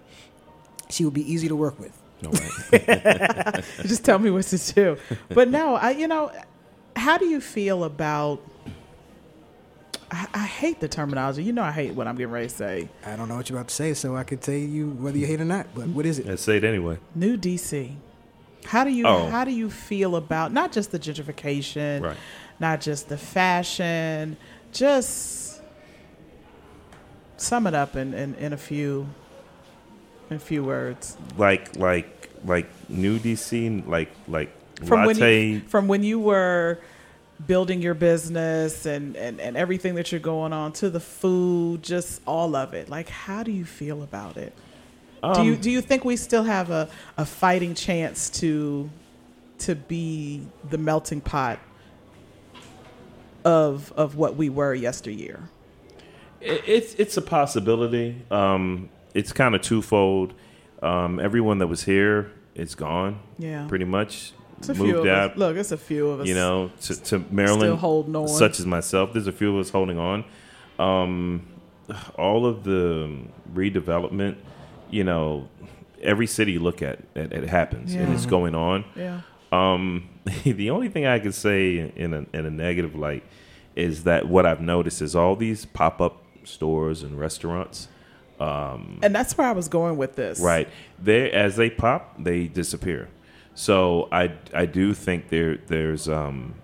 she would be easy to work with. All right. Just tell me what to do. But no, I you know, how do you feel about? I, I hate the terminology. You know, I hate what I'm getting ready to say. I don't know what you're about to say, so I can tell you whether you hate it or not. But what is it? Let's say it anyway. New DC. How do you Oh. how do you feel about not just the gentrification, Right. not just the fashion, just sum it up in, in, in a few in a few words. Like like like new DC, like like From when you from when you were building your business and, and, and everything that you're going on to the food, just all of it. Like how do you feel about it? do you Um, do you think we still have a, a fighting chance to to be the melting pot of of what we were yesteryear? It's it's a possibility. Um, it's kind of twofold. Um, everyone that was here is gone. Yeah. pretty much It's a few moved of out. us. Look, it's a few of us. You know, to, to Maryland, Still holding on. such as myself. There's a few of us holding on. Um, all of the redevelopment, you know, every city you look at, it, it happens and it's going on. Yeah. Um, the only thing I can say in a, in a negative light is that what I've noticed is all these pop up stores and restaurants. Um, And that's where I was going with this. right they as they pop, they disappear. So I I do think there there's um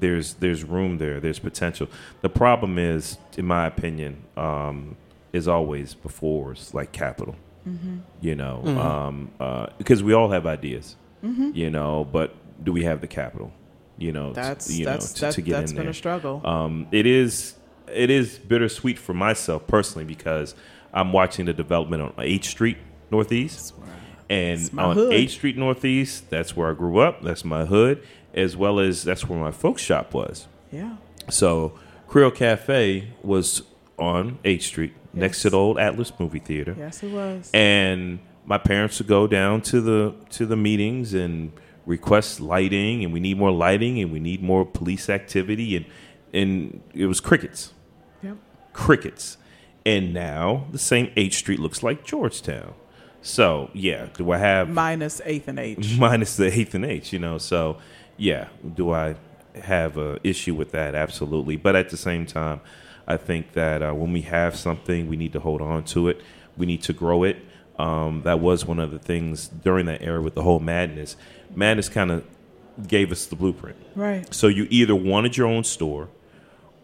there's there's room there. There's potential. The problem is, in my opinion, um, is always before it's like capital. You know, um, uh, because we all have ideas. You know, but do we have the capital? You know, to- That's you that's know, to, that, to get that's in been there. a struggle. Um, it is it is bittersweet for myself personally because I'm watching the development on H Street Northeast. And on hood. 8th Street Northeast, that's where I grew up. That's my hood, as well as that's where my folks shop was. yeah. So Creole Cafe was on 8th Street, next to the old Atlas movie theater Yes, it was. and my parents would go down to the to the meetings and request lighting and we need more lighting and we need more police activity and and it was crickets Yep. crickets and now the same 8th street looks like georgetown so yeah do i have Minus eighth and H. minus the eighth and H, you know. So, yeah, do I have a issue with that? Absolutely. But at the same time, I think that uh, when we have something, we need to hold on to it. We need to grow it. Um, that was one of the things during that era with the whole madness. Madness kind of gave us the blueprint. Right. So you either wanted your own store,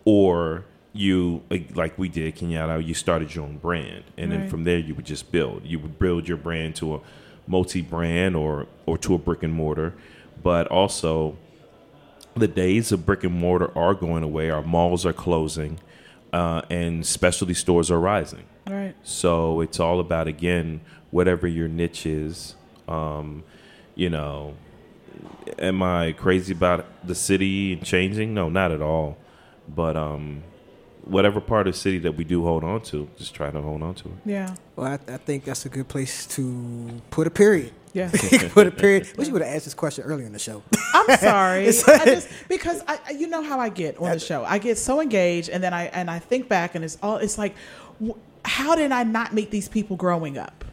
or you like- we did Kenyatta, you started your own brand, and then from there you would just build. You would build your brand to a multi-brand or or to a brick and mortar, but also the days of brick and mortar are going away. Our malls are closing, uh, and specialty stores are rising. Right. So it's all about again whatever your niche is. Um, you know, am I crazy about the city changing? No, not at all. But um, whatever part of the city that we do hold on to, just try to hold on to it. Yeah. Well, I, I think that's a good place to put a period. Yeah. put a period. Wish you would have asked this question earlier in the show. I'm sorry. I just because I I- you know how I get on the show. I get so engaged, and then I and I think back, and it's all it's like, how did I not meet these people growing up?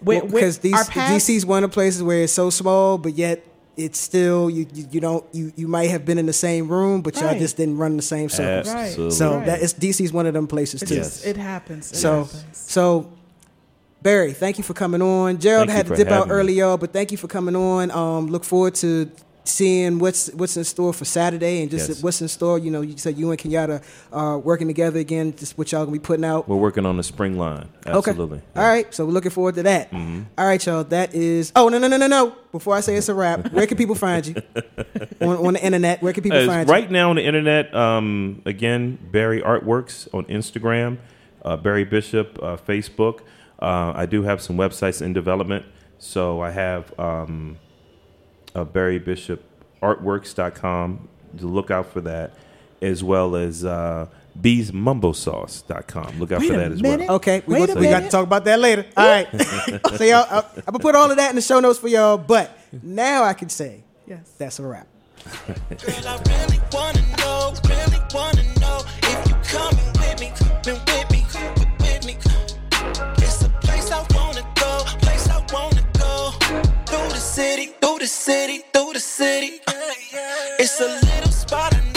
Where- where- Because our these past- DC's one of the places where it's so small, but yet it's still you, you you don't you you might have been in the same room, but y'all Right. just didn't run the same circles. Right. Absolutely. So Right. that is DC's one of them places It too. just it happens. It So happens. so Barry, thank you for coming on. Gerald Thank had to dip out having me. early, y'all, but thank you for coming on. Um, look forward to seeing what's what's in store for Saturday and just Yes. what's in store. You know, you said you and Kenyatta are working together again. Just what y'all gonna be putting out. We're working on the spring line. Absolutely. Okay. All right. So we're looking forward to that. All right, y'all. That is. Oh no no no no no! Before I say it's a wrap, where can people find you on, on the internet? Where can people Uh, find you? right now on the internet, um, again, Barry Artworks on Instagram, uh, Barry Bishop, uh, Facebook. Uh, I do have some websites in development. So I have um, uh, Barry Bishop Artworks.com to look out for that, as well as uh, BeesMumboSauce.com. Look out Wait for a that as minute. well. Okay, we, Wait gonna- a we got to talk about that later. All right. so y'all, I, I'm gonna put all of that in the show notes for y'all. But now I can say yes. that's a wrap. Girl, city, through the city, through the city. It's a little spot I